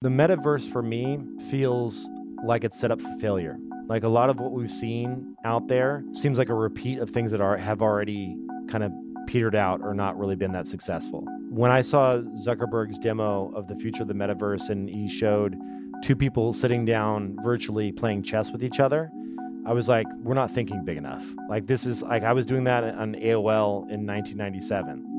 The metaverse for me feels like it's set up for failure. Like a lot of what we've seen out there seems like a repeat of things that are have already kind of petered out or not really been that successful. When I saw Zuckerberg's demo of the future of the metaverse and he showed two people sitting down virtually playing chess with each other, I was like, we're not thinking big enough. Like this is like I was doing that on AOL in 1997.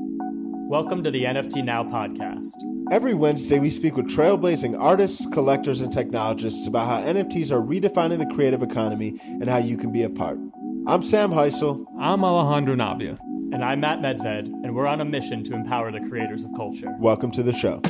Welcome to the NFT Now podcast. Every Wednesday, we speak with trailblazing artists, collectors, and technologists about how NFTs are redefining the creative economy and how you can be a part. I'm Sam Heisel. I'm Alejandro Navia. And I'm Matt Medved, and we're on a mission to empower the creators of culture. Welcome to the show.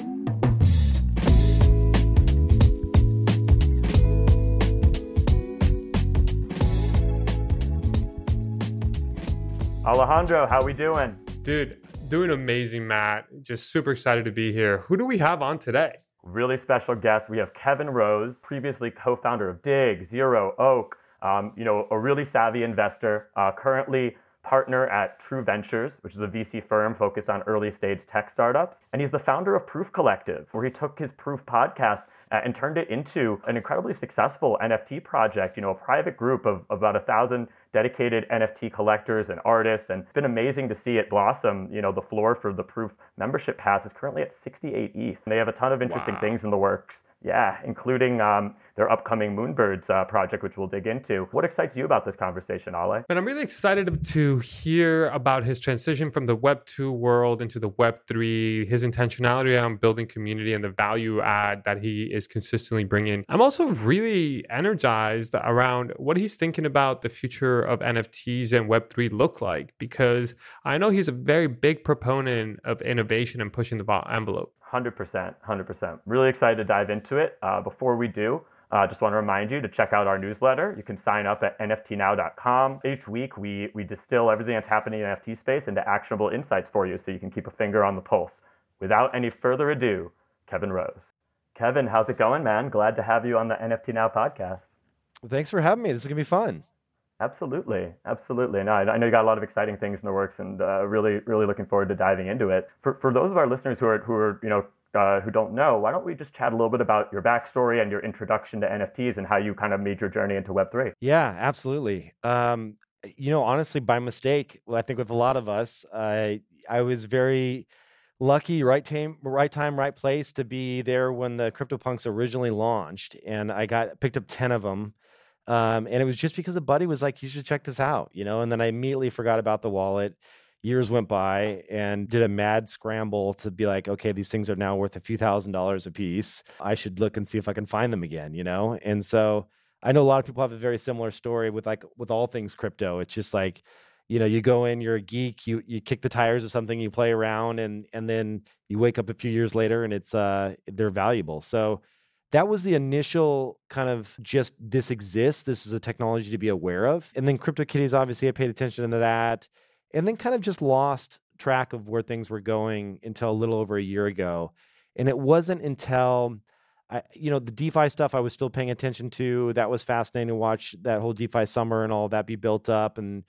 Alejandro, how we doing? Dude, doing amazing, Matt. Just super excited to be here. Who do we have on today? Really special guest. We have Kevin Rose, previously co-founder of Digg, Zero, Oak. Um, you know, a really savvy investor. Uh, currently partner at True Ventures, which is a VC firm focused on early stage tech startups. And he's the founder of Proof Collective, where he took his Proof podcast Uh, and turned it into an incredibly successful NFT project, you know, a private group of, of about a thousand dedicated NFT collectors and artists. And it's been amazing to see it blossom. You know, the floor for the Proof membership pass is currently at 68 ETH. And they have a ton of interesting Wow. things in the works. Yeah, including um, their upcoming Moonbirds uh, project, which we'll dig into. What excites you about this conversation, Ale? And I'm really excited to hear about his transition from the Web 2 world into the Web 3, his intentionality around building community and the value add that he is consistently bringing. I'm also really energized around what he's thinking about the future of NFTs and Web 3 look like, because I know he's a very big proponent of innovation and pushing the envelope. 100%, 100%. Really excited to dive into it. Uh, before we do, uh, just want to remind you to check out our newsletter. You can sign up at nftnow.com. Each week, we, we distill everything that's happening in NFT space into actionable insights for you so you can keep a finger on the pulse. Without any further ado, Kevin Rose. Kevin, how's it going, man? Glad to have you on the NFT Now podcast. Thanks for having me. This is gonna be fun. Absolutely, absolutely. No, I know you got a lot of exciting things in the works, and uh, really, really looking forward to diving into it. For for those of our listeners who are who are you know uh, who don't know, why don't we just chat a little bit about your backstory and your introduction to NFTs and how you kind of made your journey into Web three? Yeah, absolutely. Um, you know, honestly, by mistake, well, I think with a lot of us, I I was very lucky, right time, right time, right place to be there when the CryptoPunks originally launched, and I got picked up ten of them. Um, and it was just because a buddy was like, "You should check this out," you know. And then I immediately forgot about the wallet. Years went by, and did a mad scramble to be like, "Okay, these things are now worth a few thousand dollars a piece. I should look and see if I can find them again," you know. And so I know a lot of people have a very similar story with like with all things crypto. It's just like, you know, you go in, you're a geek, you you kick the tires of something, you play around, and and then you wake up a few years later and it's uh they're valuable. So that was the initial kind of just this exists. This is a technology to be aware of. And then CryptoKitties, obviously, I paid attention to that, and then kind of just lost track of where things were going until a little over a year ago. And it wasn't until I, you know, the DeFi stuff I was still paying attention to. That was fascinating to watch that whole DeFi summer and all that be built up. And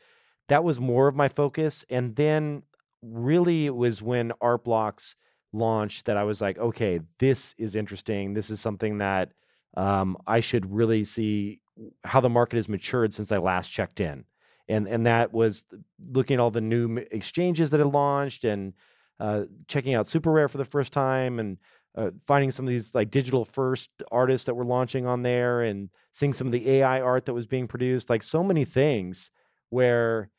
that was more of my focus. And then really it was when Art Blocks launched that I was like, okay, this is interesting. This is something that um, I should really see how the market has matured since I last checked in. And, and that was looking at all the new exchanges that had launched and uh, checking out SuperRare for the first time and uh, finding some of these like digital first artists that were launching on there and seeing some of the AI art that was being produced, like so many things where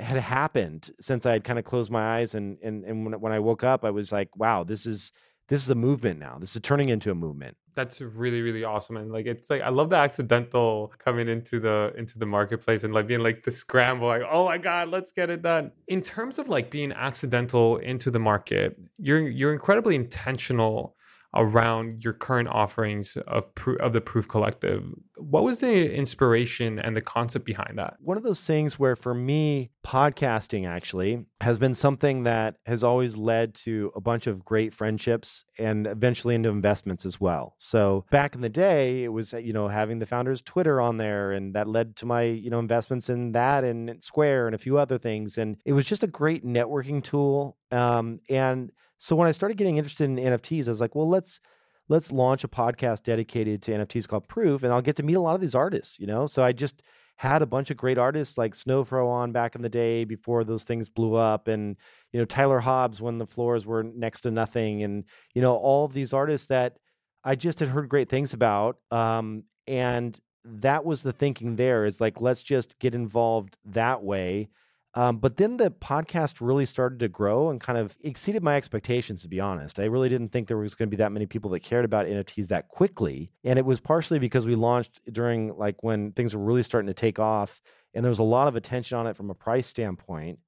had happened since I had kind of closed my eyes and and and when, when I woke up, I was like, wow, this is this is a movement now. This is turning into a movement. That's really, really awesome. And like it's like I love the accidental coming into the into the marketplace and like being like the scramble, like, oh my God, let's get it done. In terms of like being accidental into the market, you're you're incredibly intentional around your current offerings of proof of the proof collective what was the inspiration and the concept behind that One of those things where for me, podcasting actually has been something that has always led to a bunch of great friendships and eventually into investments as well. So back in the day, it was, you know, having the founders Twitter on there and that led to my, you know, investments in that and Square and a few other things. And it was just a great networking tool. Um, and so when I started getting interested in NFTs, I was like, well, let's let's launch a podcast dedicated to NFTs called Proof, and I'll get to meet a lot of these artists, you know? So I just had a bunch of great artists like Snowfro on back in the day before those things blew up, and, you know, Tyler Hobbs when the floors were next to nothing, and, you know, all of these artists that I just had heard great things about. Um, and that was the thinking there is like, let's just get involved that way um, but then the podcast really started to grow and kind of exceeded my expectations, to be honest. I really didn't think there was going to be that many people that cared about NFTs that quickly. And it was partially because we launched during like when things were really starting to take off and there was a lot of attention on it from a price standpoint.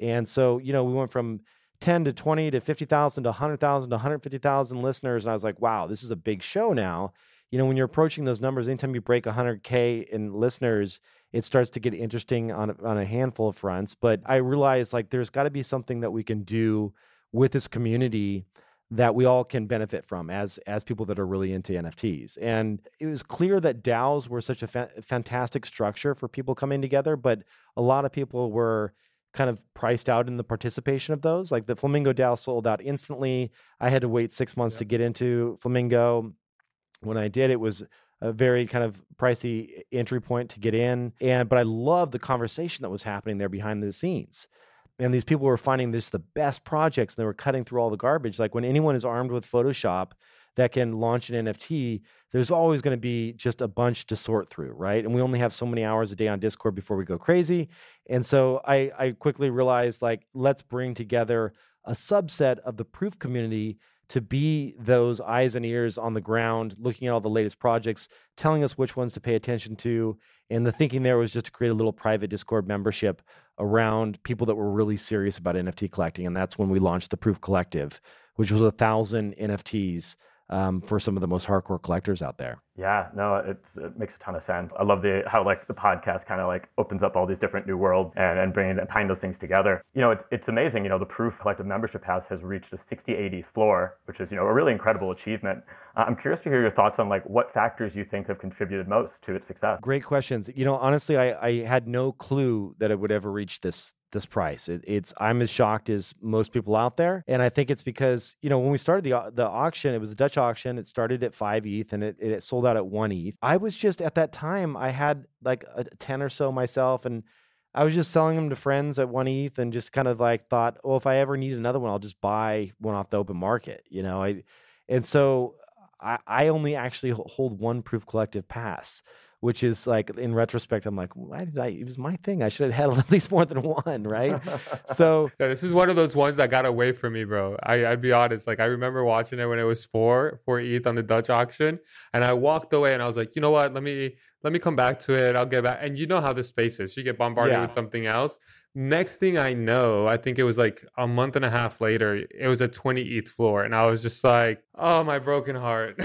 And so, you know, we went from 10 to 20 to 50,000 to 100,000 to 150,000 listeners. And I was like, wow, this is a big show now. You know, when you're approaching those numbers, anytime you break 100K in listeners, it starts to get interesting on on a handful of fronts. But I realized like there's got to be something that we can do with this community that we all can benefit from as as people that are really into NFTs. And it was clear that DAOs were such a fa- fantastic structure for people coming together, but a lot of people were kind of priced out in the participation of those. Like the Flamingo DAO sold out instantly. I had to wait six months yep. to get into Flamingo. When I did, it was a very kind of pricey entry point to get in. And but I love the conversation that was happening there behind the scenes. And these people were finding this the best projects and they were cutting through all the garbage. Like when anyone is armed with Photoshop that can launch an NFT, there's always going to be just a bunch to sort through, right? And we only have so many hours a day on Discord before we go crazy. And so I, I quickly realized like, let's bring together a subset of the proof community to be those eyes and ears on the ground, looking at all the latest projects, telling us which ones to pay attention to. And the thinking there was just to create a little private Discord membership around people that were really serious about NFT collecting. And that's when we launched the Proof Collective, which was a thousand NFTs um, for some of the most hardcore collectors out there. Yeah, no, it makes a ton of sense. I love the how like the podcast kind of like opens up all these different new worlds and, and bringing and tying those things together. You know, it's, it's amazing. You know, the Proof Collective membership house has reached a 6080 floor, which is you know a really incredible achievement. Uh, I'm curious to hear your thoughts on like what factors you think have contributed most to its success. Great questions. You know, honestly, I, I had no clue that it would ever reach this this price. It, it's I'm as shocked as most people out there, and I think it's because you know when we started the the auction, it was a Dutch auction. It started at five ETH and it, it sold out at one ETH. I was just at that time I had like a ten or so myself, and I was just selling them to friends at one ETH, and just kind of like thought, well, if I ever need another one, I'll just buy one off the open market, you know. I and so I, I only actually hold one proof collective pass which is like in retrospect, I'm like, why did I? It was my thing. I should have had at least more than one, right? so yeah, this is one of those ones that got away from me, bro. I, I'd be honest. Like I remember watching it when it was four, four ETH on the Dutch auction, and I walked away and I was like, you know what? Let me let me come back to it. I'll get back. And you know how the space is. You get bombarded yeah. with something else. Next thing I know, I think it was like a month and a half later, it was a 20 ETH floor. And I was just like, oh, my broken heart.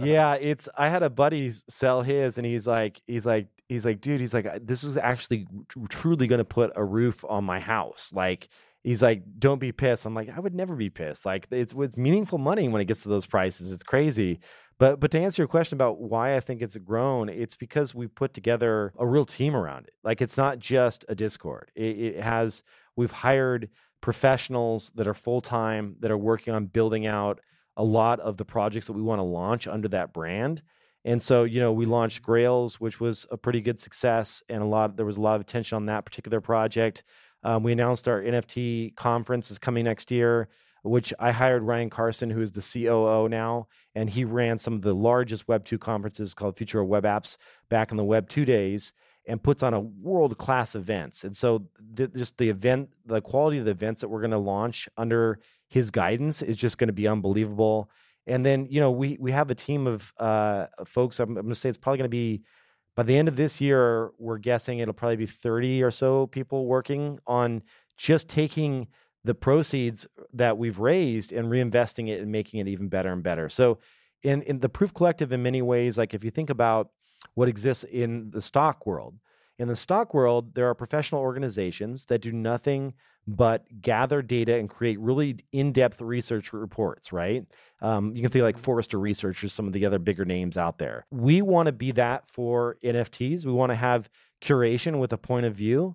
yeah, it's, I had a buddy sell his and he's like, he's like, he's like, dude, he's like, this is actually truly going to put a roof on my house. Like, he's like, don't be pissed. I'm like, I would never be pissed. Like, it's with meaningful money when it gets to those prices. It's crazy. But but to answer your question about why I think it's grown, it's because we've put together a real team around it. Like it's not just a Discord. It, it has we've hired professionals that are full time that are working on building out a lot of the projects that we want to launch under that brand. And so, you know, we launched Grails, which was a pretty good success, and a lot there was a lot of attention on that particular project. Um, we announced our NFT conference is coming next year which I hired Ryan Carson, who is the COO now, and he ran some of the largest Web 2 conferences called Future of Web Apps back in the Web 2 days and puts on a world class events. And so, th- just the event, the quality of the events that we're going to launch under his guidance is just going to be unbelievable. And then, you know, we we have a team of uh, folks. I'm, I'm going to say it's probably going to be by the end of this year. We're guessing it'll probably be 30 or so people working on just taking the proceeds that we've raised and reinvesting it and making it even better and better. So in, in the proof collective in many ways, like if you think about what exists in the stock world, in the stock world, there are professional organizations that do nothing but gather data and create really in-depth research reports, right? Um, you can think like mm-hmm. Forrester Research or some of the other bigger names out there. We want to be that for NFTs. We want to have curation with a point of view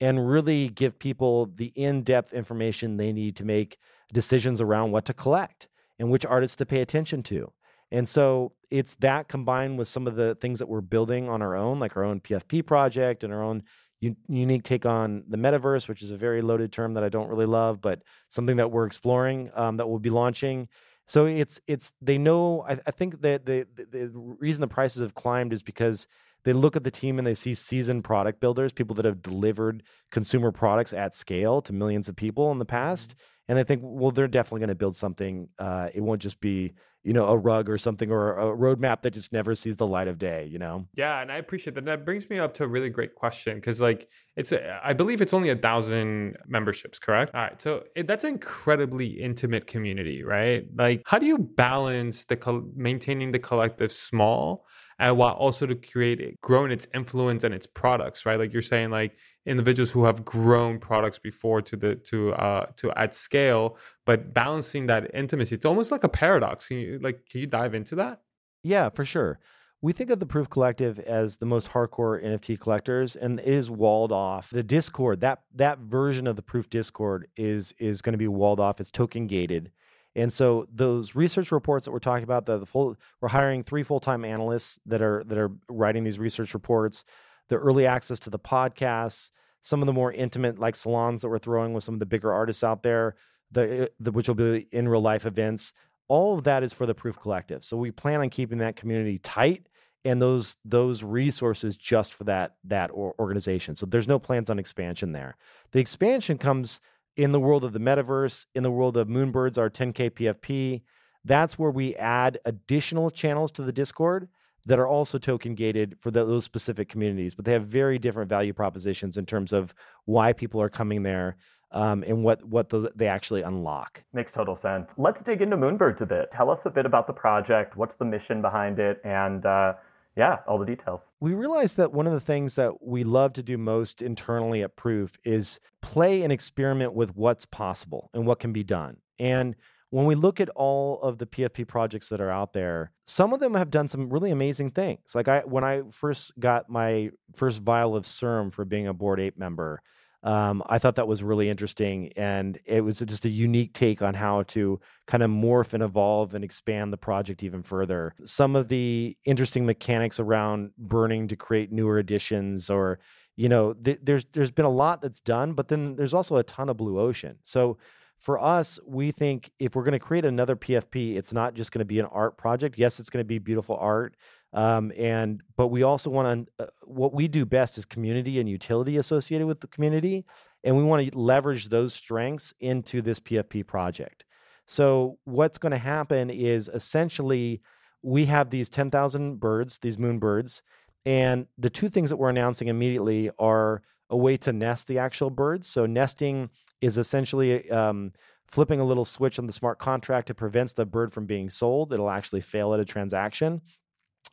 and really give people the in-depth information they need to make decisions around what to collect. and which artists to pay attention to. And so it's that combined with some of the things that we're building on our own, like our own PFP project and our own u- unique take on the metaverse, which is a very loaded term that I don't really love, but something that we're exploring um, that we'll be launching. So it's it's they know. I, I think that the, the the reason the prices have climbed is because they look at the team and they see seasoned product builders, people that have delivered consumer products at scale to millions of people in the past, and they think, well, they're definitely going to build something. Uh, it won't just be you know, a rug or something or a roadmap that just never sees the light of day, you know? Yeah, and I appreciate that. That brings me up to a really great question because, like, it's a, I believe it's only a thousand memberships, correct? All right, so it, that's an incredibly intimate community, right? Like, how do you balance the maintaining the collective small and while also to create it, growing its influence and its products, right? Like you're saying, like individuals who have grown products before to the to uh to at scale, but balancing that intimacy. It's almost like a paradox. Can you like can you dive into that? Yeah, for sure. We think of the Proof Collective as the most hardcore NFT collectors, and is walled off. The Discord, that that version of the Proof Discord is is going to be walled off. It's token gated, and so those research reports that we're talking about, the, the full, we're hiring three full time analysts that are that are writing these research reports. The early access to the podcasts, some of the more intimate like salons that we're throwing with some of the bigger artists out there, the, eh, the which will be in real life events. All of that is for the Proof Collective. So we plan on keeping that community tight and those those resources just for that that organization. So there's no plans on expansion there. The expansion comes in the world of the metaverse, in the world of Moonbirds, our 10K PFP, that's where we add additional channels to the Discord that are also token gated for the, those specific communities, but they have very different value propositions in terms of why people are coming there um, and what what the, they actually unlock. Makes total sense. Let's dig into Moonbirds a bit. Tell us a bit about the project. What's the mission behind it, and uh, yeah, all the details. We realized that one of the things that we love to do most internally at Proof is play and experiment with what's possible and what can be done. And when we look at all of the PFP projects that are out there, some of them have done some really amazing things. Like I when I first got my first vial of serum for being a Bored Ape member, um, I thought that was really interesting. And it was just a unique take on how to kind of morph and evolve and expand the project even further. Some of the interesting mechanics around burning to create newer editions or you know th- there's there's been a lot that's done but then there's also a ton of blue ocean so for us we think if we're going to create another pfp it's not just going to be an art project yes it's going to be beautiful art um, and but we also want to uh, what we do best is community and utility associated with the community, and we want to leverage those strengths into this PFP project. So what's going to happen is essentially we have these 10,000 birds, these moon birds, and the two things that we're announcing immediately are a way to nest the actual birds. So nesting is essentially um, flipping a little switch on the smart contract It prevents the bird from being sold. It'll actually fail at a transaction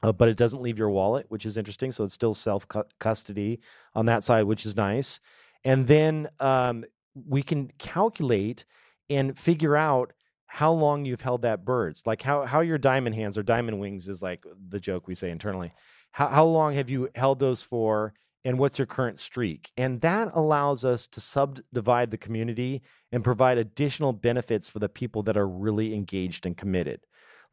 uh, but it doesn't leave your wallet, which is interesting. So it's still self custody on that side, which is nice. And then um, we can calculate and figure out how long you've held that birds, like how how your diamond hands or diamond wings is like the joke we say internally. How how long have you held those for? And what's your current streak? And that allows us to subdivide the community and provide additional benefits for the people that are really engaged and committed.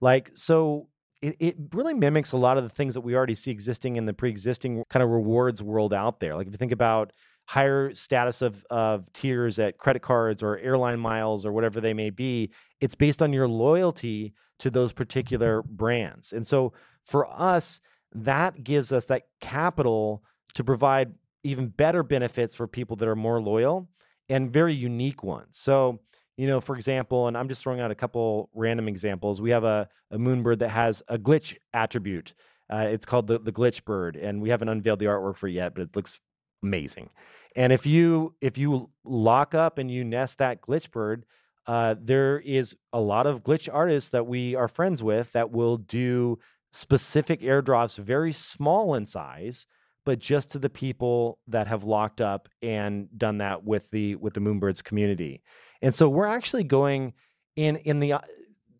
Like, so it, it really mimics a lot of the things that we already see existing in the pre-existing kind of rewards world out there. Like if you think about higher status of of tiers at credit cards or airline miles or whatever they may be, it's based on your loyalty to those particular brands. And so for us, that gives us that capital to provide even better benefits for people that are more loyal and very unique ones. So you know, for example, and I'm just throwing out a couple random examples. We have a, a moonbird that has a glitch attribute. Uh, it's called the, the glitch bird, and we haven't unveiled the artwork for it yet, but it looks amazing. And if you if you lock up and you nest that glitch bird, uh, there is a lot of glitch artists that we are friends with that will do specific airdrops, very small in size, but just to the people that have locked up and done that with the with the Moonbirds community. And so we're actually going in in the uh,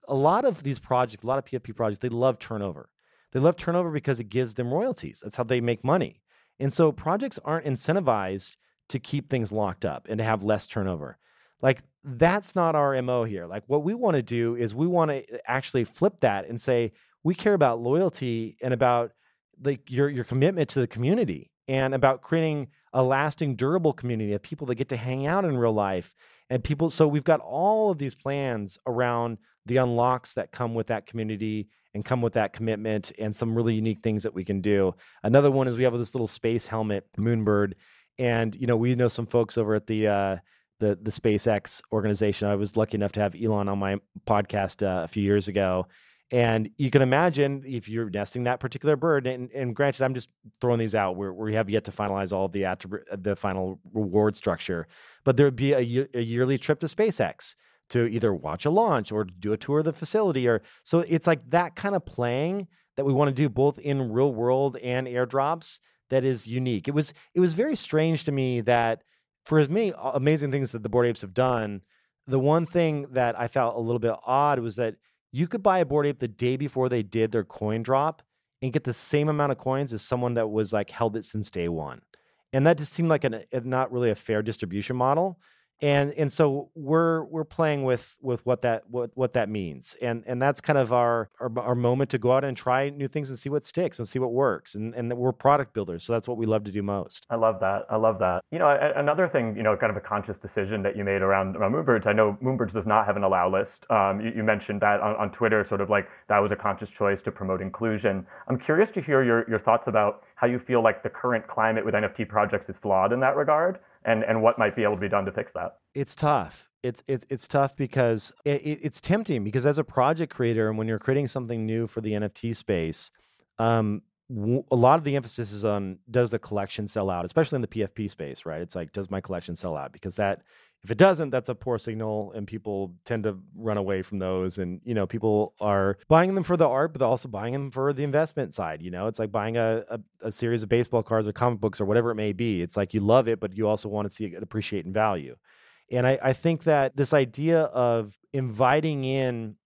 a lot of these projects, a lot of PFP projects, they love turnover. They love turnover because it gives them royalties. That's how they make money. And so projects aren't incentivized to keep things locked up and to have less turnover. Like that's not our mo here like what we want to do is we want to actually flip that and say we care about loyalty and about like your your commitment to the community and about creating a lasting durable community of people that get to hang out in real life and people so we've got all of these plans around the unlocks that come with that community and come with that commitment and some really unique things that we can do another one is we have this little space helmet moonbird and you know we know some folks over at the uh, the the SpaceX organization. I was lucky enough to have Elon on my podcast uh, a few years ago, and you can imagine if you're nesting that particular bird. And, and granted, I'm just throwing these out. Where we have yet to finalize all the attribute, uh, the final reward structure, but there would be a, a yearly trip to SpaceX to either watch a launch or do a tour of the facility, or so it's like that kind of playing that we want to do both in real world and airdrops that is unique. It was it was very strange to me that for as many amazing things that the Bored Apes have done, the one thing that I felt a little bit odd was that you could buy a Bored Ape the day before they did their coin drop and get the same amount of coins as someone that was like held it since day one. And that just seemed like an, a, not really a fair distribution model and and so we're we're playing with with what that what what that means and and that's kind of our, our, our moment to go out and try new things and see what sticks and see what works and and we're product builders so that's what we love to do most. I love that i love that. You know another thing you know kind of a conscious decision that you made around, around moonbirds i know moonbirds does not have an allow list um, you, you, mentioned that on, on twitter sort of like that was a conscious choice to promote inclusion. I'm curious to hear your your thoughts about how you feel like the current climate with nft projects is flawed in that regard and and what might be able to be done to fix that? It's tough. It's it's it's tough because it, it, it's tempting because as a project creator and when you're creating something new for the NFT space, um, lot of the emphasis is on does the collection sell out, especially in the PFP space, right? It's like does my collection sell out because that if it doesn't, that's a poor signal, and people tend to run away from those. And you know, people are buying them for the art, but they're also buying them for the investment side. You know, it's like buying a, a, a series of baseball cards or comic books or whatever it may be. It's like you love it, but you also want to see it appreciate in value. And I, I think that this idea of inviting in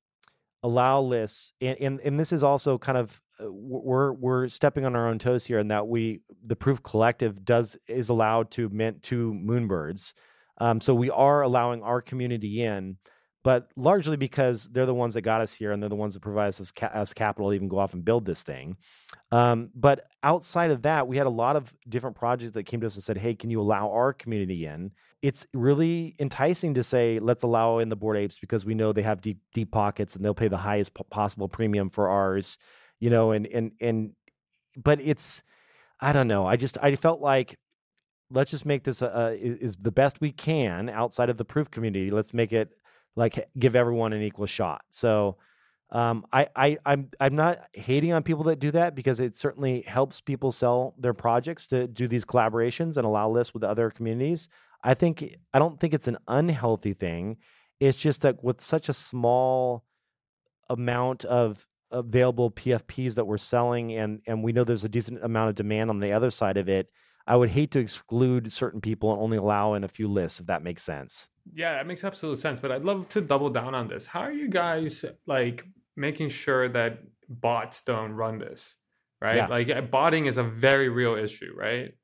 allow lists, and, and and this is also kind of uh, we're we're stepping on our own toes here, in that we the Proof Collective does is allowed to mint two moonbirds um, so we are allowing our community in, but largely because they're the ones that got us here and they're the ones that provide us, ca- capital to even go off and build this thing. Um, but outside of that, we had a lot of different projects that came to us and said, "Hey, can you allow our community in?" It's really enticing to say, "Let's allow in the Bored Apes" because we know they have deep deep pockets and they'll pay the highest p- possible premium for ours, you know. And and and, but it's, I don't know. I just I felt like let's just make this is the best we can outside of the proof community. Let's make it like give everyone an equal shot. So um, I, I I'm I'm not hating on people that do that because it certainly helps people sell their projects to do these collaborations and allow lists with other communities. I think I don't think it's an unhealthy thing. It's just that with such a small amount of available PFPs that we're selling and and we know there's a decent amount of demand on the other side of it I would hate to exclude certain people and only allow in a few lists, if that makes sense. Yeah, that makes absolute sense. But I'd love to double down on this. How are you guys like making sure that bots don't run this? Right? Yeah. Like botting is a very real issue, right?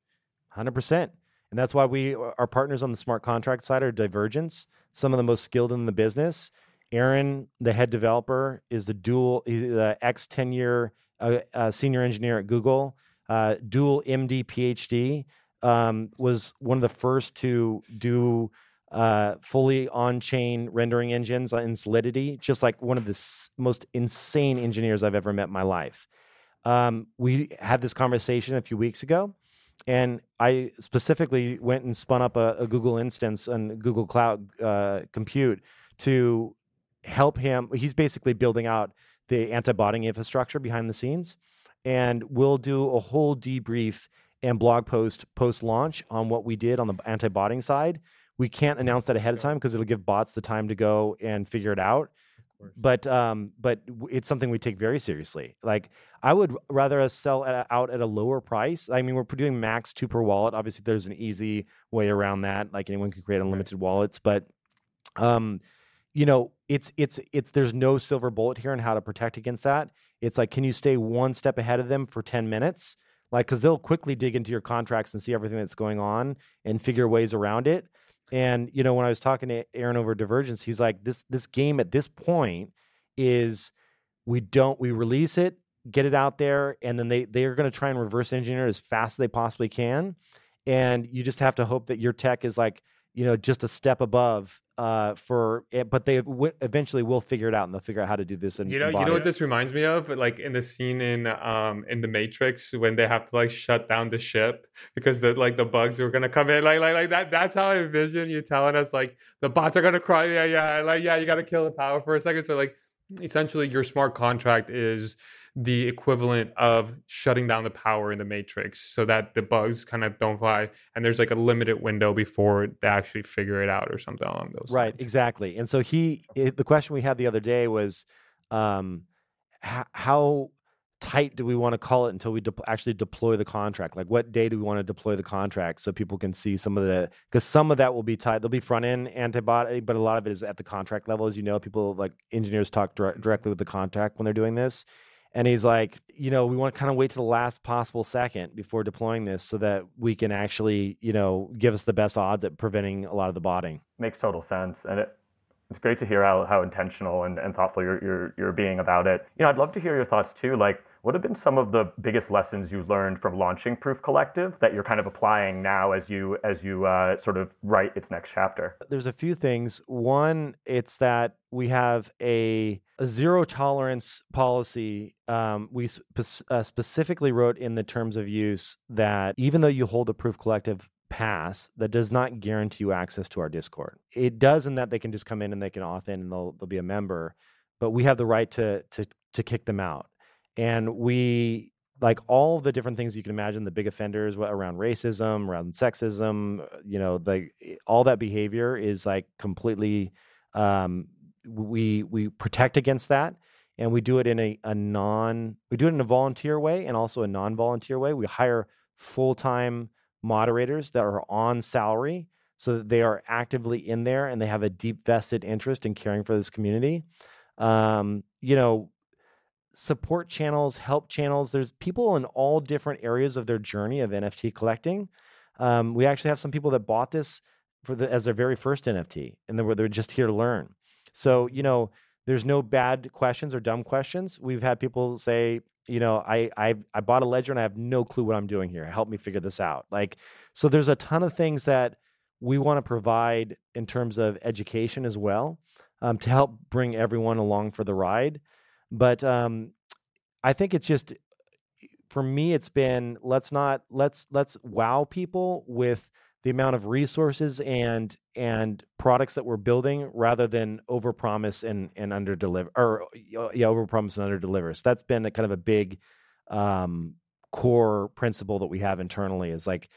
100%. And that's why we, our partners on the smart contract side are Divergence, some of the most skilled in the business. Aaron, the head developer, is the dual, he's the ex 10 year uh, uh, senior engineer at Google uh, dual MD PhD, um, was one of the first to do uh, fully on-chain rendering engines in Solidity. Just like one of the s- most insane engineers I've ever met in my life. Um, we had this conversation a few weeks ago, and I specifically went and spun up a, a Google instance and Google Cloud uh, Compute to help him. He's basically building out the anti-botting infrastructure behind the scenes and we'll do a whole debrief and blog post post launch on what we did on the anti botting side. We can't announce that ahead of time because it'll give bots the time to go and figure it out. But um, but it's something we take very seriously. Like I would rather us sell at, out at a lower price. I mean, we're doing max two per wallet. Obviously, there's an easy way around that. Like anyone can create unlimited right. wallets, but um, you know, it's it's it's there's no silver bullet here on how to protect against that. It's like, can you stay one step ahead of them for 10 minutes? Like, because they'll quickly dig into your contracts and see everything that's going on and figure ways around it. And you know, when I was talking to Aaron over Divergence, he's like, "This this game at this point is we don't we release it, get it out there, and then they they are going to try and reverse engineer it as fast as they possibly can, and you just have to hope that your tech is like you know just a step above uh for it but they w- eventually will figure it out and they'll figure out how to do this and you know you know what this reminds me of? Like in the scene in um in the matrix when they have to like shut down the ship because the like the bugs are gonna come in like like like that that's how i envision you telling us like the bots are gonna cry yeah yeah like yeah you gotta kill the power for a second so like essentially your smart contract is the equivalent of shutting down the power in the matrix so that the bugs kind of don't fly and there's like a limited window before they actually figure it out or something along those right lines. exactly and so he it, the question we had the other day was um h- how tight do we want to call it until we de- actually deploy the contract like what day do we want to deploy the contract so people can see some of the because some of that will be tied there'll be front end antibody but a lot of it is at the contract level as you know people like engineers talk dire- directly with the contract when they're doing this and he's like, you know, we want to kind of wait to the last possible second before deploying this so that we can actually, you know, give us the best odds at preventing a lot of the botting. Makes total sense. And it, it's great to hear how, how intentional and, and thoughtful you're, you're, you're being about it. You know, I'd love to hear your thoughts too. Like, what have been some of the biggest lessons you learned from launching Proof Collective that you're kind of applying now as you as you uh, sort of write its next chapter? There's a few things. One, it's that we have a, a zero tolerance policy. Um, we uh, specifically wrote in the terms of use that even though you hold a Proof Collective pass that does not guarantee you access to our discord it does in that they can just come in and they can auth in and they'll, they'll be a member but we have the right to to to kick them out and we like all the different things you can imagine the big offenders around racism around sexism uh, you know the all that behavior is like completely um we we protect against that and we do it in a, a non we do it in a volunteer way and also a non-volunteer way. We hire full-time moderators that are on salary so that they are actively in there and they have a deep vested interest in caring for this community. Um, you know support channels, help channels. There's people in all different areas of their journey of NFT collecting. Um, we actually have some people that bought this for the as their very first NFT, and they were they're just here to learn. So you know, there's no bad questions or dumb questions. We've had people say, you know, I I I bought a ledger and I have no clue what I'm doing here. Help me figure this out. Like, so there's a ton of things that we want to provide in terms of education as well um, to help bring everyone along for the ride. But um, I think it's just for me, it's been let's not let's let's wow people with the amount of resources and and products that we're building rather than overpromise and and under deliver or yeah overpromise and under deliver so that's been a kind of a big um core principle that we have internally is like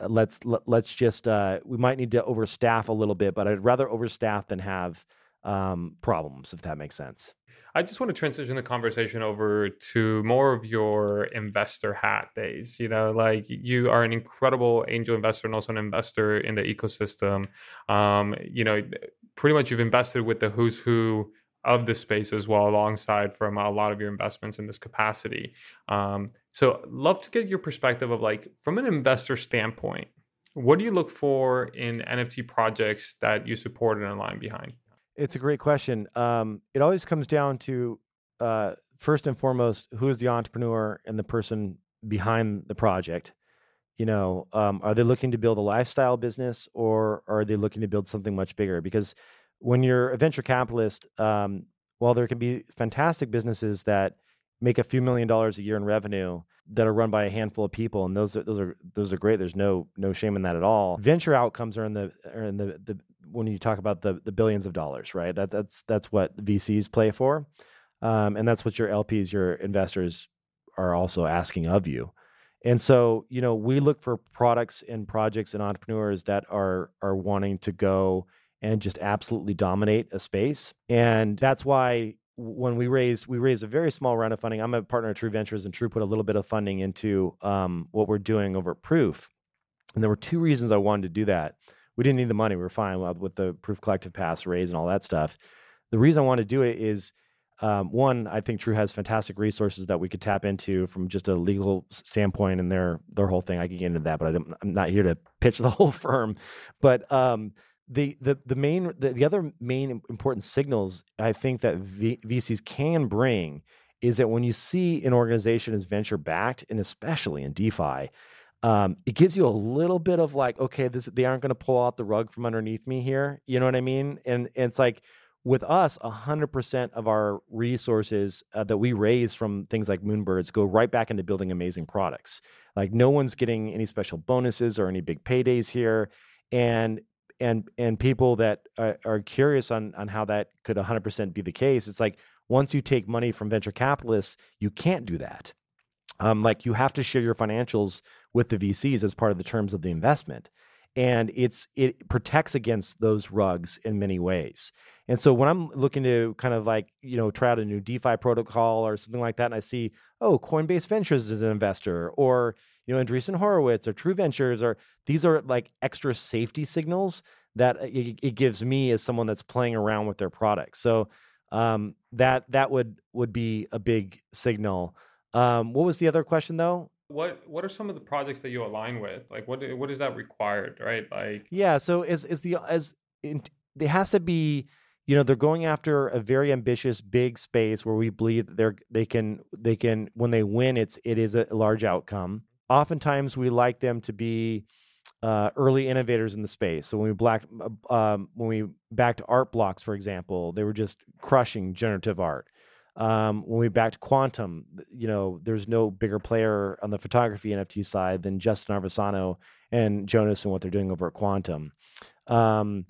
uh, let's let, us let us just uh we might need to overstaff a little bit but i'd rather overstaff than have um problems if that makes sense I just want to transition the conversation over to more of your investor hat days. You know, like you are an incredible angel investor and also an investor in the ecosystem. Um, you know, pretty much you've invested with the who's who of the space as well, alongside from a lot of your investments in this capacity. Um, so, love to get your perspective of like from an investor standpoint, what do you look for in NFT projects that you support and align behind? It's a great question. Um, it always comes down to uh, first and foremost, who is the entrepreneur and the person behind the project? You know, um, are they looking to build a lifestyle business or are they looking to build something much bigger? Because when you're a venture capitalist, um, while there can be fantastic businesses that make a few million dollars a year in revenue that are run by a handful of people, and those are, those are those are great. There's no no shame in that at all. Venture outcomes are in the are in the the when you talk about the the billions of dollars, right? That that's that's what VCs play for, um, and that's what your LPs, your investors, are also asking of you. And so, you know, we look for products and projects and entrepreneurs that are are wanting to go and just absolutely dominate a space. And that's why when we raised we raised a very small round of funding. I'm a partner at True Ventures, and True put a little bit of funding into um, what we're doing over Proof. And there were two reasons I wanted to do that we didn't need the money. We were fine with the proof collective pass raise and all that stuff. The reason I want to do it is um, one, I think True has fantastic resources that we could tap into from just a legal standpoint and their their whole thing. I could get into that, but I am not here to pitch the whole firm. But um, the the the main the, the other main important signals I think that v, VCs can bring is that when you see an organization is venture backed, and especially in DeFi, um, it gives you a little bit of like, okay, this they aren't going to pull out the rug from underneath me here. You know what I mean? And, and it's like with us, hundred percent of our resources uh, that we raise from things like Moonbirds go right back into building amazing products. Like no one's getting any special bonuses or any big paydays here, and and and people that are, are curious on on how that could 100% be the case it's like once you take money from venture capitalists you can't do that um, like you have to share your financials with the vcs as part of the terms of the investment and it's it protects against those rugs in many ways and so when i'm looking to kind of like you know try out a new defi protocol or something like that and i see oh coinbase ventures is an investor or you know, Andreessen Horowitz or True Ventures, or these are like extra safety signals that uh, it, it, gives me as someone that's playing around with their products. So um, that that would would be a big signal. Um, what was the other question though? What what are some of the projects that you align with? Like what what is that required, right? Like yeah, so is is the as in, it has to be you know they're going after a very ambitious big space where we believe they're they can they can when they win it's it is a large outcome oftentimes we like them to be uh, early innovators in the space. So when we blacked, uh, um, when we backed art blocks, for example, they were just crushing generative art. Um, when we backed quantum, you know, there's no bigger player on the photography NFT side than Justin Aversano and Jonas and what they're doing over at Quantum. Um,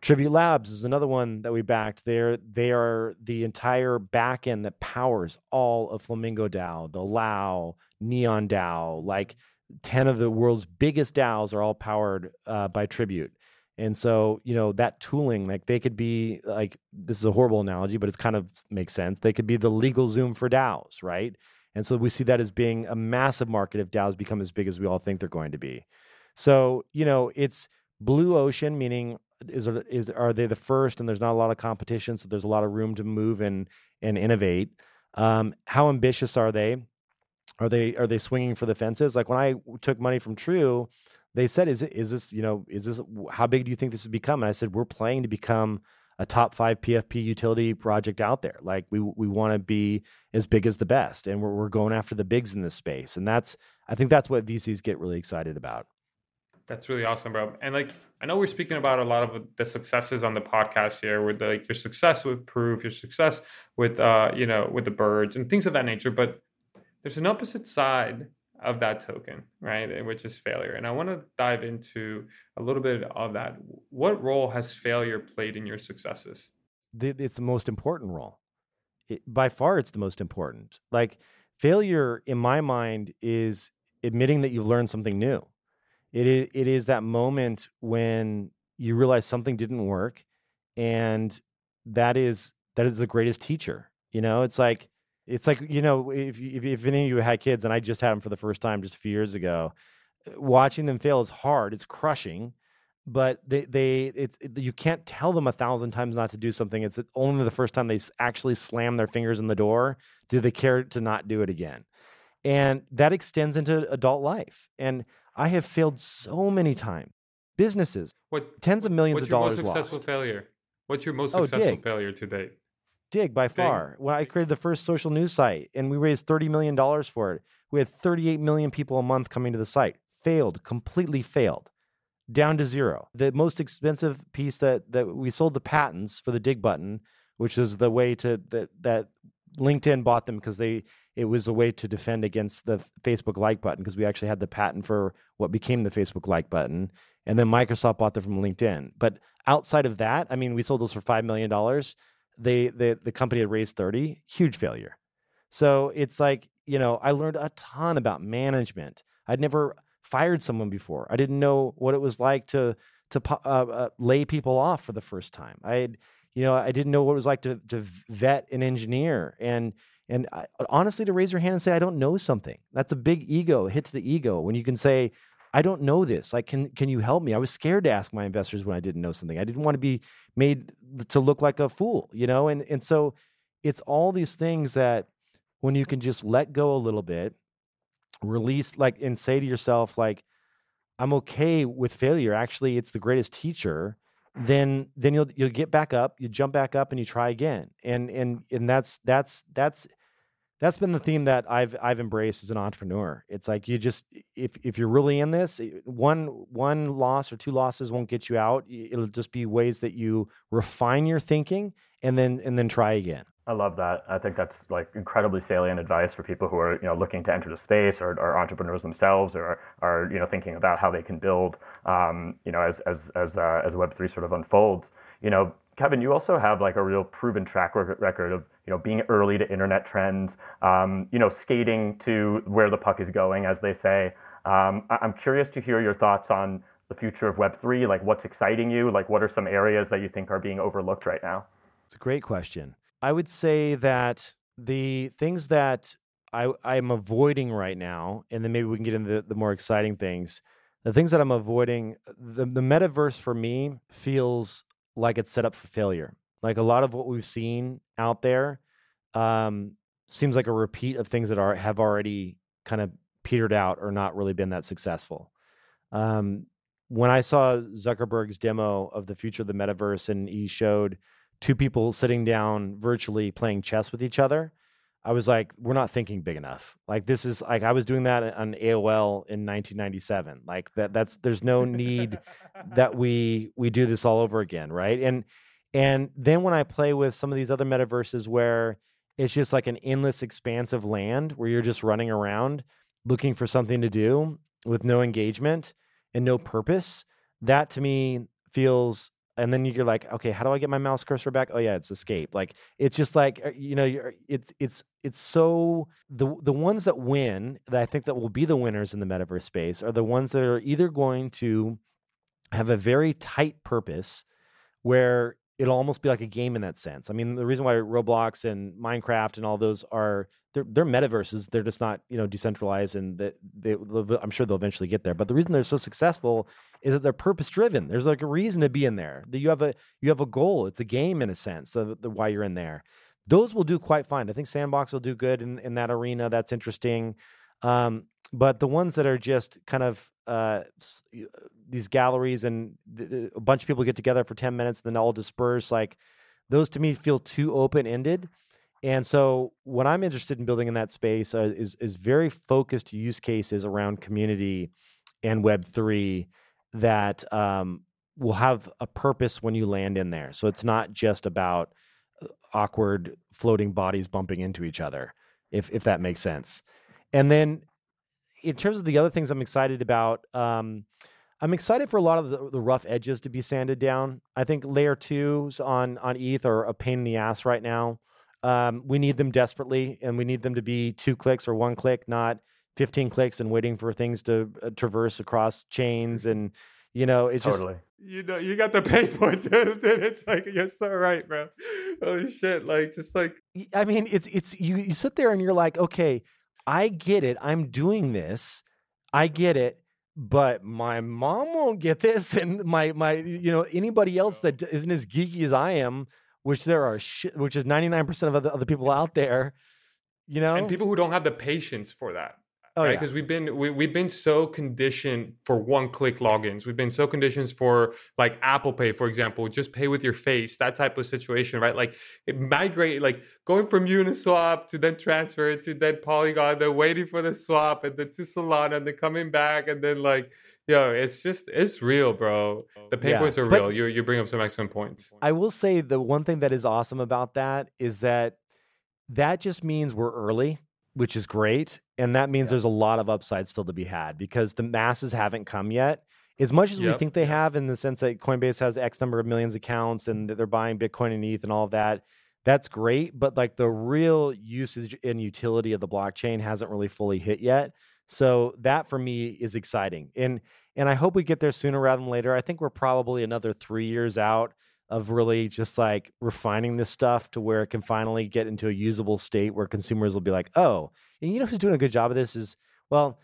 Tribute Labs is another one that we backed. They're they are the entire backend that powers all of Flamingo DAO, the Lao, Neon DAO, like 10 of the world's biggest DAOs are all powered uh, by Tribute. And so, you know, that tooling, like they could be like, this is a horrible analogy, but it kind of makes sense. They could be the LegalZoom for DAOs, right? And so we see that as being a massive market if DAOs become as big as we all think they're going to be. So, you know, it's blue ocean, meaning is is are they the first and there's not a lot of competition, so there's a lot of room to move and and innovate. Um, how ambitious are they? Are they are they swinging for the fences? Like when I took money from True, they said, "Is it is this you know is this how big do you think this has become?" And I said, "We're playing to become a top five PFP utility project out there. Like we we want to be as big as the best, and we're we're going after the bigs in this space. And that's I think that's what VCs get really excited about. That's really awesome, bro. And like I know we're speaking about a lot of the successes on the podcast here, with the, like your success with Proof, your success with uh you know with the birds and things of that nature, but there's an opposite side of that token, right? Eh, which is failure. And I want to dive into a little bit of that. What role has failure played in your successes? It's the most important role. It, by far, it's the most important. Like failure, in my mind, is admitting that you've learned something new. It is, it is that moment when you realize something didn't work, and that is that is the greatest teacher. You know, it's like it's like you know if, if if any of you had kids and I just had them for the first time just a few years ago, uh, watching them fail is hard. It's crushing, but they they it's it, you can't tell them a thousand times not to do something. It's only the first time they actually slam their fingers in the door do they care to not do it again, and that extends into adult life. And I have failed so many times. Businesses, what tens of millions of dollars. What's your most successful lost. failure? What's your most oh, successful oh, failure to date? Digg by far. Digg. When I created the first social news site and we raised $30 million for it, we had 38 million people a month coming to the site. Failed, completely failed, down to zero. The most expensive piece that, that we sold the patents for the Digg button, which is the way to that, that LinkedIn bought them because they it was a way to defend against the Facebook like button because we actually had the patent for what became the Facebook like button. And then Microsoft bought them from LinkedIn. But outside of that, I mean, we sold those for $5 million they the the company had raised 30 huge failure. So it's like you know i learned a ton about management. I'd never fired someone before. I didn't know what it was like to to uh, uh, lay people off for the first time. I you know i didn't know what it was like to to vet an engineer and and I, honestly to raise your hand and say i don't know something. That's a big ego hit to the ego when you can say I don't know this. Like, can can you help me? I was scared to ask my investors when I didn't know something. I didn't want to be made to look like a fool, you know. And and so it's all these things that when you can just let go a little bit, release, like, and say to yourself, like, I'm okay with failure. Actually, it's the greatest teacher. then then you'll you'll get back up, you jump back up, and you try again. And and and that's that's that's that's been the theme that I've I've embraced as an entrepreneur. It's like you just if if you're really in this, one one loss or two losses won't get you out. It'll just be ways that you refine your thinking and then and then try again. I love that. I think that's like incredibly salient advice for people who are you know looking to enter the space or are entrepreneurs themselves or are you know thinking about how they can build um, you know as as as uh, as Web three sort of unfolds. You know, Kevin, you also have like a real proven track record of you know being early to internet trends, um, you know skating to where the puck is going, as they say. Um, I'm curious to hear your thoughts on the future of Web three. Like, what's exciting you? Like, what are some areas that you think are being overlooked right now? It's a great question. I would say that the things that I, I'm avoiding right now, and then maybe we can get into the, the more exciting things. The things that I'm avoiding, the, the metaverse for me feels like it's set up for failure. Like a lot of what we've seen out there um, seems like a repeat of things that are have already kind of petered out or not really been that successful. Um, when I saw Zuckerberg's demo of the future of the metaverse and he showed two people sitting down virtually playing chess with each other, I was like, we're not thinking big enough. Like this is like I was doing that on AOL in 1997. Like that that's there's no need that we we do this all over again, right? And and then when I play with some of these other metaverses where it's just like an endless expansive land where you're just running around looking for something to do with no engagement and no mm-hmm. purpose, that to me feels and then you're like, okay, how do I get my mouse cursor back? Oh yeah, it's escape. Like it's just like uh, you know, it's it's it's so the the ones that win that I think that will be the winners in the metaverse space are the ones that are either going to have a very tight purpose where it'll almost be like a game in that sense. I mean, the reason why Roblox and Minecraft and all those are they're, they're metaverses. They're just not you know decentralized, and that they, I'm sure they'll eventually get there. But the reason they're so successful is that they're purpose driven. There's like a reason to be in there. That you have a you have a goal. It's a game in a sense. The, the why you're in there. Those will do quite fine. I think Sandbox will do good in, in that arena. That's interesting. Um, but the ones that are just kind of uh, these galleries and th- a bunch of people get together for 10 minutes and then all disperse like those to me feel too open ended and so, what I'm interested in building in that space uh, is is very focused use cases around community and Web three that um, will have a purpose when you land in there. So it's not just about uh, awkward floating bodies bumping into each other, if if that makes sense. And then, in terms of the other things I'm excited about. Um, I'm excited for a lot of the, the, rough edges to be sanded down. I think layer twos on on ETH are a pain in the ass right now. Um, we need them desperately, and we need them to be two clicks or one click, not 15 clicks and waiting for things to uh, traverse across chains. And, you know, it's totally. just. You know, you got the pain points. And it's like, you're so right, bro. Holy shit. Like, just like. I mean, it's, it's, you, you sit there and you're like, okay, I get it. I'm doing this. I get it but my mom won't get this and my my you know anybody else that isn't as geeky as i am which there are which is 99% of other, other people out there you know? and people who don't have the patience for that oh, right yeah. because we've been we, we've been so conditioned for one click logins we've been so conditioned for like apple pay for example just pay with your face that type of situation right like it migrate like going from uniswap to then transfer to then polygon then waiting for the swap and then to solana and then coming back and then like Yo, it's just it's real, bro. The pain yeah, points are real. You you bring up some excellent points. I will say the one thing that is awesome about that is that that just means we're early, which is great, and that means yeah. there's a lot of upside still to be had because the masses haven't come yet. As much as yep. we think they have, in the sense that Coinbase has X number of millions of accounts and that they're buying Bitcoin and ETH and all of that, that's great. But like the real usage and utility of the blockchain hasn't really fully hit yet. So that for me is exciting. And and I hope we get there sooner rather than later. I think we're probably another 3 years out of really just like refining this stuff to where it can finally get into a usable state where consumers will be like, "Oh, and you know who's doing a good job of this is well,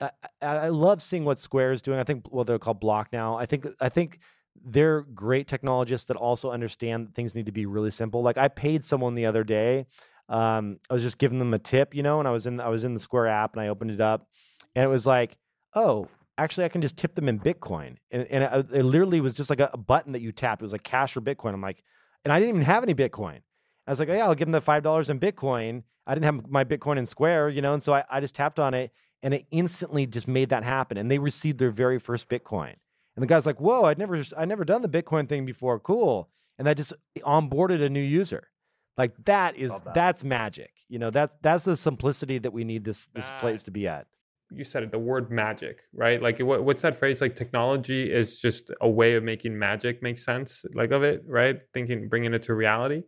I, I love seeing what Square is doing. I think well they're called Block now. I think I think they're great technologists that also understand that things need to be really simple. Like I paid someone the other day um, I was just giving them a tip, you know, and I was in I was in the Square app and I opened it up, and it was like, oh, actually I can just tip them in Bitcoin, and and it, it literally was just like a, a button that you tapped. It was like cash or Bitcoin. I'm like, and I didn't even have any Bitcoin. I was like, oh, yeah, I'll give them the five dollars in Bitcoin. I didn't have my Bitcoin in Square, you know, and so I, I just tapped on it, and it instantly just made that happen, and they received their very first Bitcoin. And the guy's like, whoa, I'd never I'd never done the Bitcoin thing before. Cool, and that just onboarded a new user. Like that is that. that's magic. You know, that's that's the simplicity that we need this this That- place to be at. You said it the word magic right like what, what's that phrase like technology is just a way of making magic make sense like of it right thinking bringing it to reality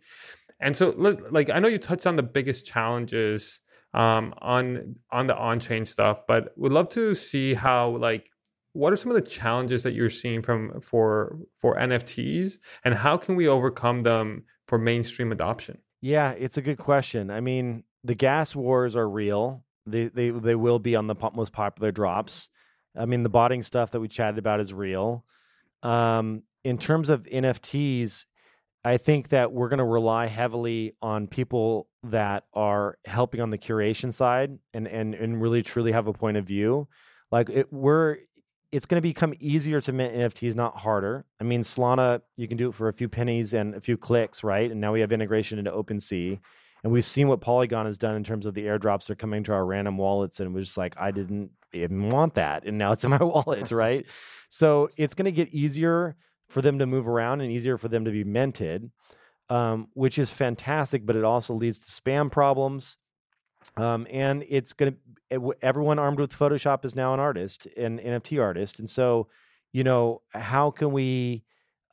and so like i know you touched on the biggest challenges um, on on the on-chain stuff but would love to see how like what are some of the challenges that you're seeing from for for nfts and how can we overcome them for mainstream adoption Yeah, it's a good question. I mean, the gas wars are real. They they they will be on the most popular drops. I mean, the botting stuff that we chatted about is real. Um, in terms of NFTs, I think that we're going to rely heavily on people that are helping on the curation side and and and really truly have a point of view. Like it, we're it's going to become easier to mint NFTs, not harder. I mean, Solana, you can do it for a few pennies and a few clicks, right? And now we have integration into OpenSea. And we've seen what Polygon has done in terms of the airdrops are coming to our random wallets. And we're just like, I didn't even want that. And now it's in my wallet, right? So it's going to get easier for them to move around and easier for them to be minted, um, which is fantastic. But it also leads to spam problems. Um, and it's going to, everyone armed with Photoshop is now an artist, an NFT artist. And so, you know, how can we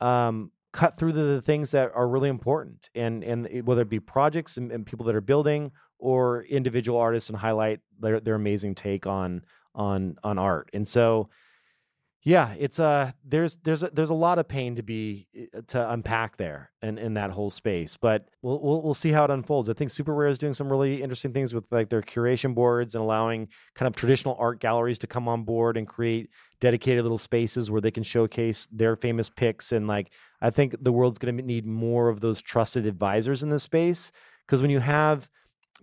um, cut through the, the things that are really important? And, and it- whether it be projects and, and people that are building or individual artists and highlight their, their amazing take on, on, on art. And so, yeah, it's uh there's there's a, there's a lot of pain to be uh, to unpack there in, in that whole space, but we'll, we'll we'll see how it unfolds. I think SuperRare is doing some really interesting things with like their curation boards and allowing kind of traditional art galleries to come on board and create dedicated little spaces where they can showcase their famous picks. And like I think the world's going to need more of those trusted advisors in this space. Because when you have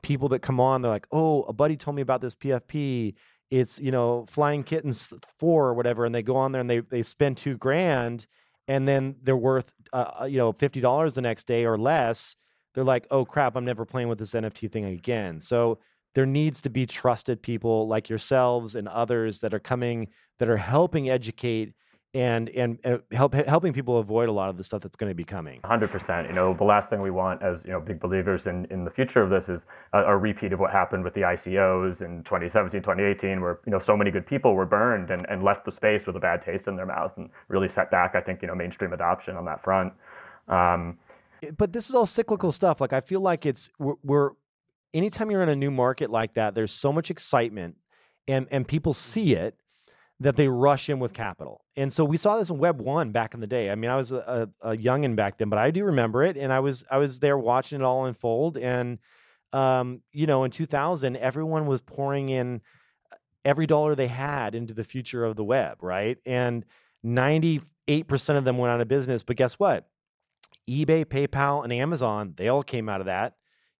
people that come on they're like, "Oh, a buddy told me about this PFP it's you know flying kittens four or whatever. And they go on there and they they spend two grand and then they're worth uh, you know fifty dollars the next day or less. They're like oh crap i'm never playing with this nft thing again. So there needs to be trusted people like yourselves and others that are coming that are helping educate and and uh, help helping people avoid a lot of the stuff that's going to be coming 100%. You know, the last thing we want as, you know, big believers in, in the future of this is a, a repeat of what happened with the ICOs in 2017, 2018, where, you know, so many good people were burned and, and left the space with a bad taste in their mouth and really set back, I think, you know, mainstream adoption on that front. Um, but this is all cyclical stuff. Like I feel like it's we're, we're anytime you're in a new market like that, there's so much excitement, and and people see it that they rush in with capital. And so we saw this in Web One back in the day. I mean, I was a, a, a youngin back then, but I do remember it, and I was I was there watching it all unfold. And um, you know, in 2000, everyone was pouring in every dollar they had into the future of the web, right? And 98% of them went out of business. But guess what? eBay, PayPal, and Amazon, they all came out of that,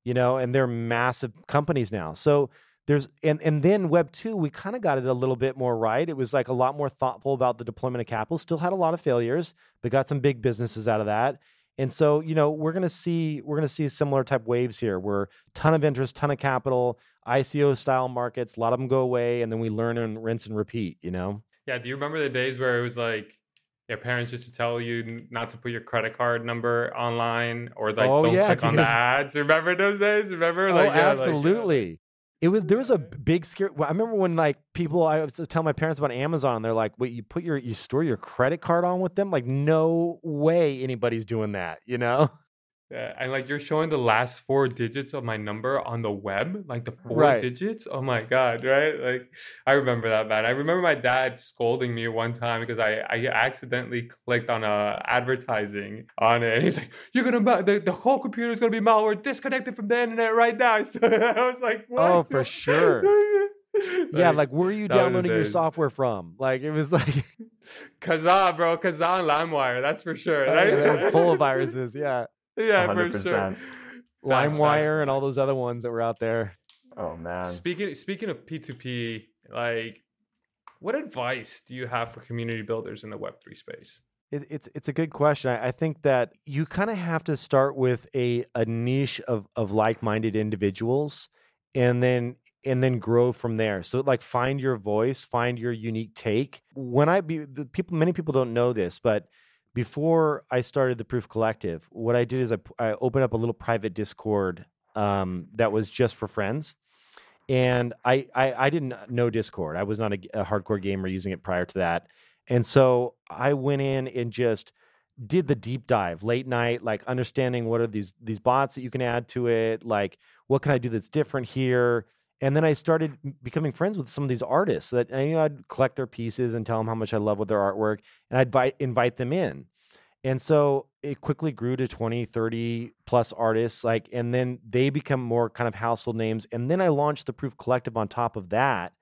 you know, and they're massive companies now. So there's and and then Web 2, we kind of got it a little bit more right. It was like a lot more thoughtful about the deployment of capital. Still had a lot of failures, but got some big businesses out of that. And so, you know, we're gonna see we're gonna see similar type waves here where ton of interest, ton of capital, ICO style markets, a lot of them go away, and then we learn and rinse and repeat, you know? Yeah. Do you remember the days where it was like your parents used to tell you not to put your credit card number online or like Oh, don't yeah, click on the ads? Remember those days? Remember? oh, Like, yeah, like, yeah. absolutely. it was there was a big scare. well, I remember when like people I would tell my parents about Amazon, and they're like, "Wait, you put your you store your credit card on with them? Like, no way anybody's doing that." You know? Yeah, and like you're showing the last four digits of my number on the web, like the four Right. digits. Oh my god, right? Like I remember that, man. I remember my dad scolding me one time because I I accidentally clicked on a advertising on it, and he's like, "You're gonna the the whole computer is gonna be malware, disconnected from the internet right now." I was like, oh, "What?" Oh, for sure. yeah, like where are you that was the downloading your software from? Like it was like Kazaa, bro, Kazaa and LimeWire. That's for sure. oh, right? yeah, that was full of viruses. Yeah, yeah, for 100%. sure. LimeWire and all those other ones that were out there. Oh man. Speaking speaking of P2P, like What advice do you have for community builders in the Web3 space? It, it's it's a good question. I, I think that you kind of have to start with a a niche of of like minded individuals, and then and then grow from there. So like find your voice, find your unique take. When I be the people, many people don't know this, but before I started the Proof Collective, what I did is I I opened up a little private Discord um, that was just for friends. And I, I, I didn't know Discord. I was not a, a hardcore gamer using it prior to that. And so I went in and just did the deep dive late night, like understanding what are these these bots that you can add to it, like what can I do that's different here. And then I started becoming friends with some of these artists that you know, I'd collect their pieces and tell them how much I love with their artwork, and I'd invite invite them in. And so it quickly grew to 20, 30 plus artists, like, and then they become more kind of household names. And then I launched the Proof Collective on top of that.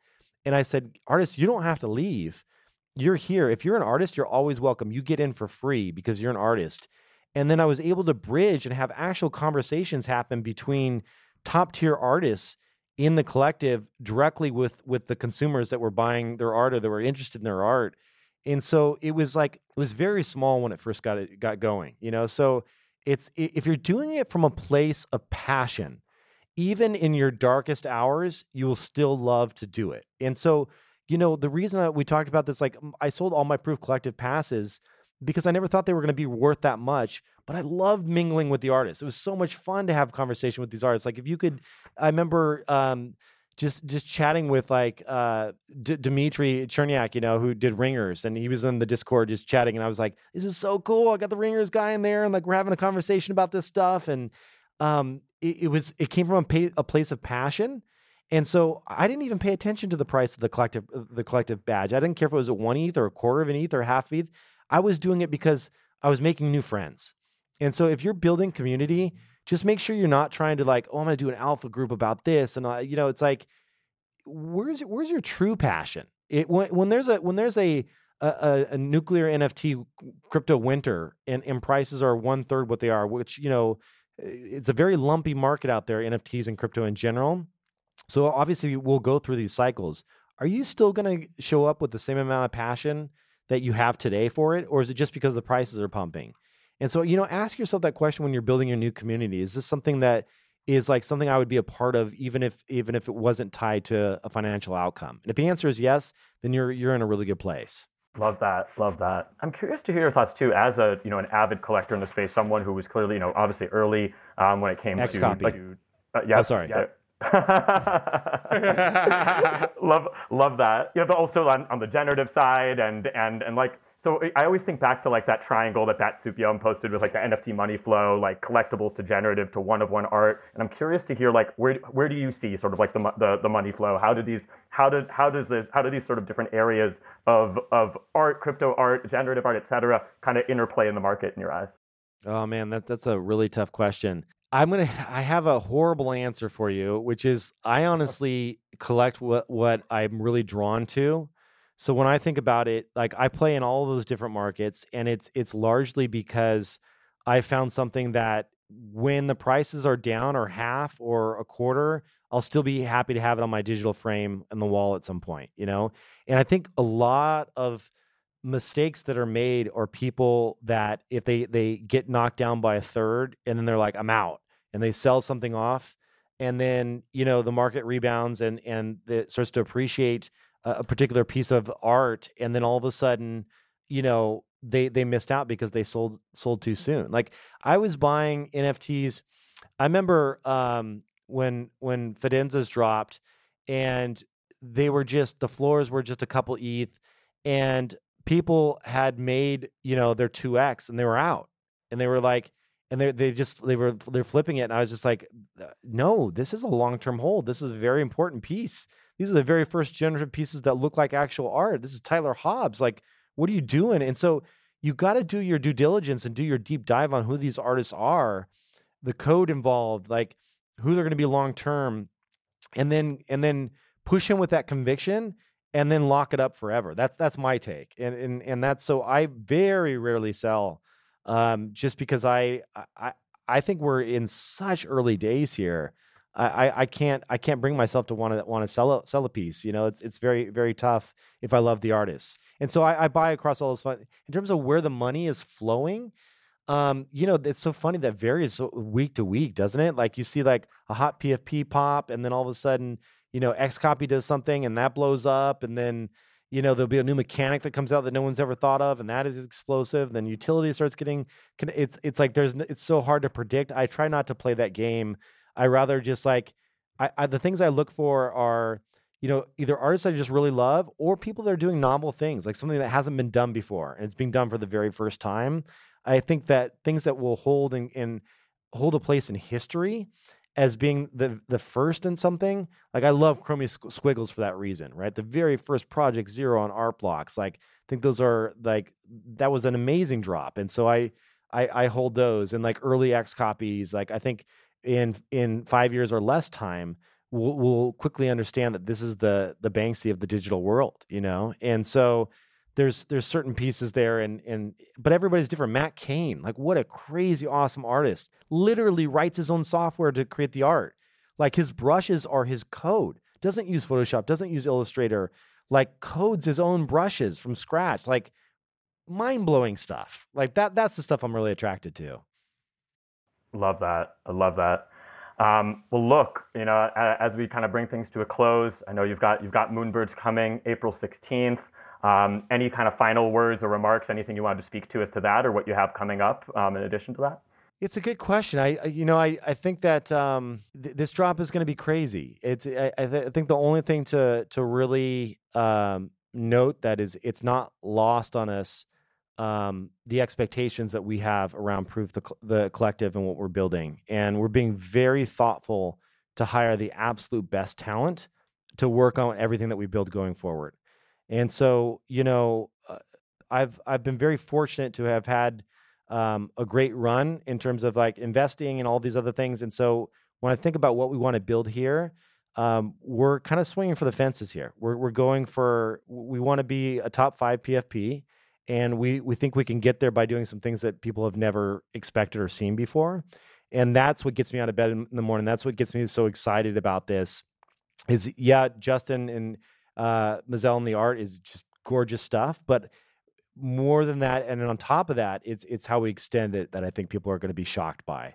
And I said, artists, you don't have to leave you're here. If you're an artist, you're always welcome. You get in for free because you're an artist. And then I was able to bridge and have actual conversations happen between top tier artists in the collective directly with with the consumers that were buying their art or that were interested in their art. And so it was like it was very small when it first got it got going, you know. So it's if you're doing it from a place of passion, even in your darkest hours, you will still love to do it. And so you know, the reason that we talked about this, like I sold all my Proof Collective passes because I never thought they were going to be worth that much. But I loved mingling with the artists. It was so much fun to have conversation with these artists. Like if you could, I remember um, just just chatting with like uh, D- Dmitri Cherniak, you know, who did Ringers, and he was in the Discord just chatting, and I was like, "This is so cool! I got the Ringers guy in there, and like we're having a conversation about this stuff." And um, it, it was it came from a, a place of passion and so I didn't even pay attention to the price of the collective the collective badge. I didn't care if it was a one ETH or a quarter of an ETH or half ETH. I was doing it because I was making new friends. And so if you're building community, just make sure you're not trying to like, oh, I'm going to do an alpha group about this, and uh, you know, it's like, where's where's your true passion? It when when there's a when there's a a, a nuclear NFT crypto winter and, and prices are one third what they are, which you know, it's a very lumpy market out there, NFTs and crypto in general so obviously, we'll go through these cycles. Are you still going to show up with the same amount of passion that you have today for it, or is it just because the prices are pumping? And so, you know, ask yourself that question when you're building your new community. Is this something that is like something I would be a part of, even if even if it wasn't tied to a financial outcome? And if the answer is yes, then you're you're in a really good place. Love that. Love that. I'm curious to hear your thoughts too, as a you know an avid collector in the space, someone who was clearly you know obviously early um, when it came X to copy. like, uh, yeah, oh, sorry. Yeah, love love that. Yeah, but also on, on the generative side and and and like so I always think back to like that triangle that that Supyom posted with like the NFT money flow, like collectibles to generative to one of one art. And I'm curious to hear like where where do you see sort of like the the, the money flow? How do these how did how does this how do these sort of different areas of of art, crypto art, generative art, et cetera, kind of interplay in the market in your eyes? Oh man, that that's a really tough question. I'm gonna. I have a horrible answer for you, which is I honestly collect what what I'm really drawn to. So when I think about it, like I play in all those different markets, and it's it's largely because I found something that when the prices are down or half or a quarter, I'll still be happy to have it on my digital frame in the wall at some point, you know. And I think a lot of mistakes that are made are people that if they they get knocked down by a third and then they're like i'm out and they sell something off and then you know the market rebounds and and it starts to appreciate a particular piece of art and then all of a sudden you know they they missed out because they sold sold too soon. Like i was buying nfts i remember um when when fidenzas dropped and they were just the floors were just a couple eth and people had made you know their 2x and they were out and they were like and they they just they were they're flipping it and i was just like no this is a long-term hold. This is a very important piece. These are the very first generative pieces that look like actual art. This is tyler hobbs like what are you doing? And so you got to do your due diligence and do your deep dive on who these artists are the code involved like who they're going to be long term and then and then push in with that conviction and then lock it up forever. That's that's my take, and and and that's so I very rarely sell, um, just because I I I think we're in such early days here. I, I can't I can't bring myself to want to want to sell a sell a piece. You know, it's it's very very tough if I love the artist. And so I, I buy across all those fun in terms of where the money is flowing. Um, you know, it's so funny that varies week to week, doesn't it? Like you see like a hot PFP pop, and then all of a sudden, you know, XCOPY does something and that blows up, and then you know there'll be a new mechanic that comes out that no one's ever thought of and that is explosive then utility starts getting it's it's like there's it's so hard to predict i try not to play that game I rather just like I, I, the things I look for are you know either artists I just really love or people that are doing novel things like something that hasn't been done before and it's being done for the very first time. I think that things that will hold and, and hold a place in history as being the the first in something. Like I love Chromie Squiggles for that reason, right? The very first Project Zero on Art Blocks. Like I think those are like that was an amazing drop, and so I I, I hold those and like early X copies. Like I think in in five years or less time we'll, we'll quickly understand that this is the the banksy of the digital world you know and so there's there's certain pieces there and and but everybody's different. Matt kane like what a crazy awesome artist. Literally writes his own software to create the art. Like his brushes are his code. Doesn't use photoshop doesn't use illustrator. Like codes his own brushes from scratch. Like mind-blowing stuff. Like that that's the stuff i'm really attracted to. Love that. I love that. Um, well, look, you know, as we kind of bring things to a close, I know you've got you've got Moonbirds coming April 16th. Um, any kind of final words or remarks? Anything you wanted to speak to as to that, or what you have coming up um, in addition to that? It's a good question. I, you know, I, I think that um, th- this drop is going to be crazy. It's, I, I, th- I, think the only thing to to really um, note that is it's not lost on us um, the expectations that we have around Proof the, the collective and what we're building. And we're being very thoughtful to hire the absolute best talent to work on everything that we build going forward. And so, you know, uh, I've I've been very fortunate to have had um, a great run in terms of like investing and all these other things. And so, when I think about what we want to build here, um, we're kind of swinging for the fences here. We're we're going for we want to be a top five PFP and we we think we can get there by doing some things that people have never expected or seen before and that's what gets me out of bed in the morning that's what gets me so excited about this is yeah justin and uh Mezzell and the art is just gorgeous stuff but more than that and on top of that it's it's how we extend it that i think people are going to be shocked by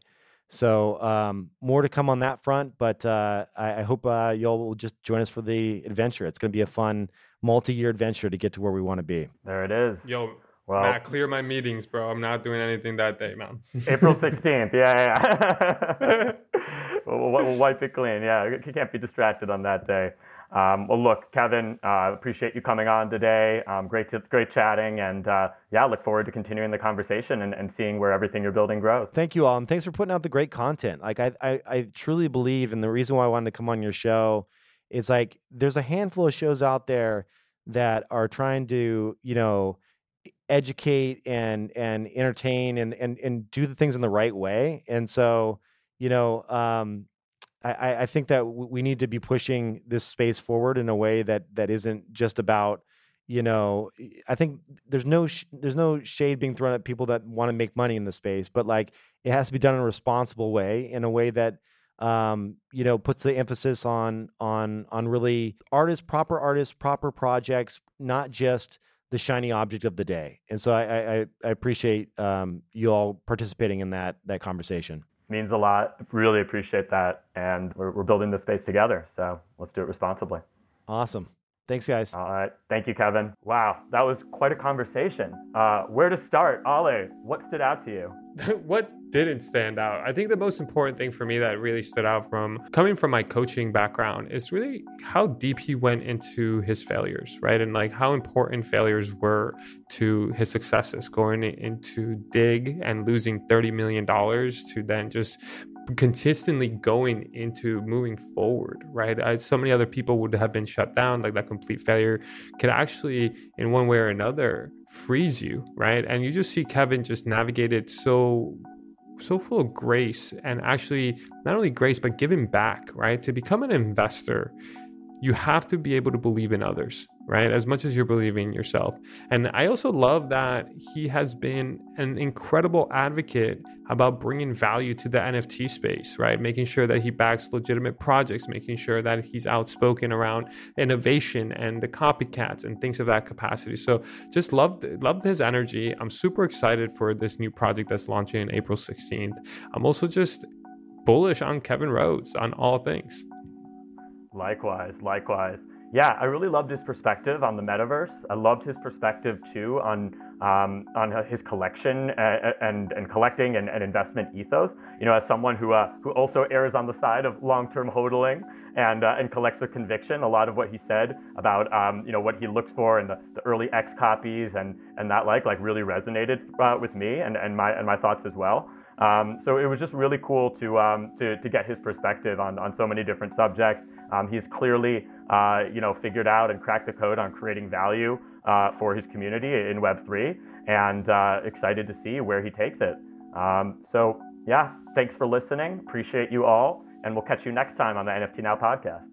so um, more to come on that front but uh, I, I, hope uh, y'all will just join us for the adventure it's going to be a fun multi-year adventure to get to where we want to be. There it is. Yo, well, Matt, clear my meetings, bro. I'm not doing anything that day, man. April 16th. Yeah, yeah. we'll, we'll, wipe it clean. Yeah, you can't be distracted on that day. Um, well, look, Kevin, uh, appreciate you coming on today. Um, great, to, great chatting, and uh, yeah, look forward to continuing the conversation and, and seeing where everything you're building grows. Thank you all, and thanks for putting out the great content. Like I, I, I truly believe, and the reason why I wanted to come on your show is like there's a handful of shows out there that are trying to, you know, educate and and entertain and and and do the things in the right way. And so, you know, um, I, I think that we need to be pushing this space forward in a way that that isn't just about you know i think there's no sh- there's no shade being thrown at people that want to make money in the space but like it has to be done in a responsible way in a way that um, you know, puts the emphasis on on on really artists, proper artists, proper projects, not just the shiny object of the day. And so I I, I appreciate um, you all participating in that that conversation. Means a lot. Really appreciate that, and we're we're building this space together. So let's do it responsibly. Awesome. Thanks, guys. All right. Thank you, Kevin. Wow, that was quite a conversation. Uh, where to start? Ale, what stood out to you? what didn't stand out? I think the most important thing for me that really stood out from coming from my coaching background is really how deep he went into his failures, right? And like how important failures were to his successes, going into Digg and losing $30 million to then just consistently going into moving forward, right? So many other people would have been shut down, like that complete failure can actually, in one way or another, freeze you, right? And you just see Kevin just navigate it so so full of grace and actually not only grace but giving back right? To become an investor you have to be able to believe in others, right? As much as you're believing in yourself. And I also love that he has been an incredible advocate about bringing value to the NFT space, right? Making sure that he backs legitimate projects, making sure that he's outspoken around innovation and the copycats and things of that capacity. So just loved loved his energy. I'm super excited for this new project that's launching in April 16th. I'm also just bullish on Kevin Rose on all things. Likewise, likewise. Yeah, I really loved his perspective on the metaverse. I loved his perspective too on um, on his collection and and, and collecting and, and, investment ethos. You know, as someone who uh, who also errs on the side of long-term hodling and uh, and collects with conviction, a lot of what he said about um, you know what he looks for in the, the early X copies and and that like like really resonated uh, with me and, and my and my thoughts as well. Um, so it was just really cool to, um, to, to get his perspective on, on so many different subjects. Um, he's clearly, uh, you know, figured out and cracked the code on creating value uh, for his community in Web3, and uh, excited to see where he takes it. Um, so yeah, thanks for listening. Appreciate you all, and we'll catch you next time on the NFT Now podcast.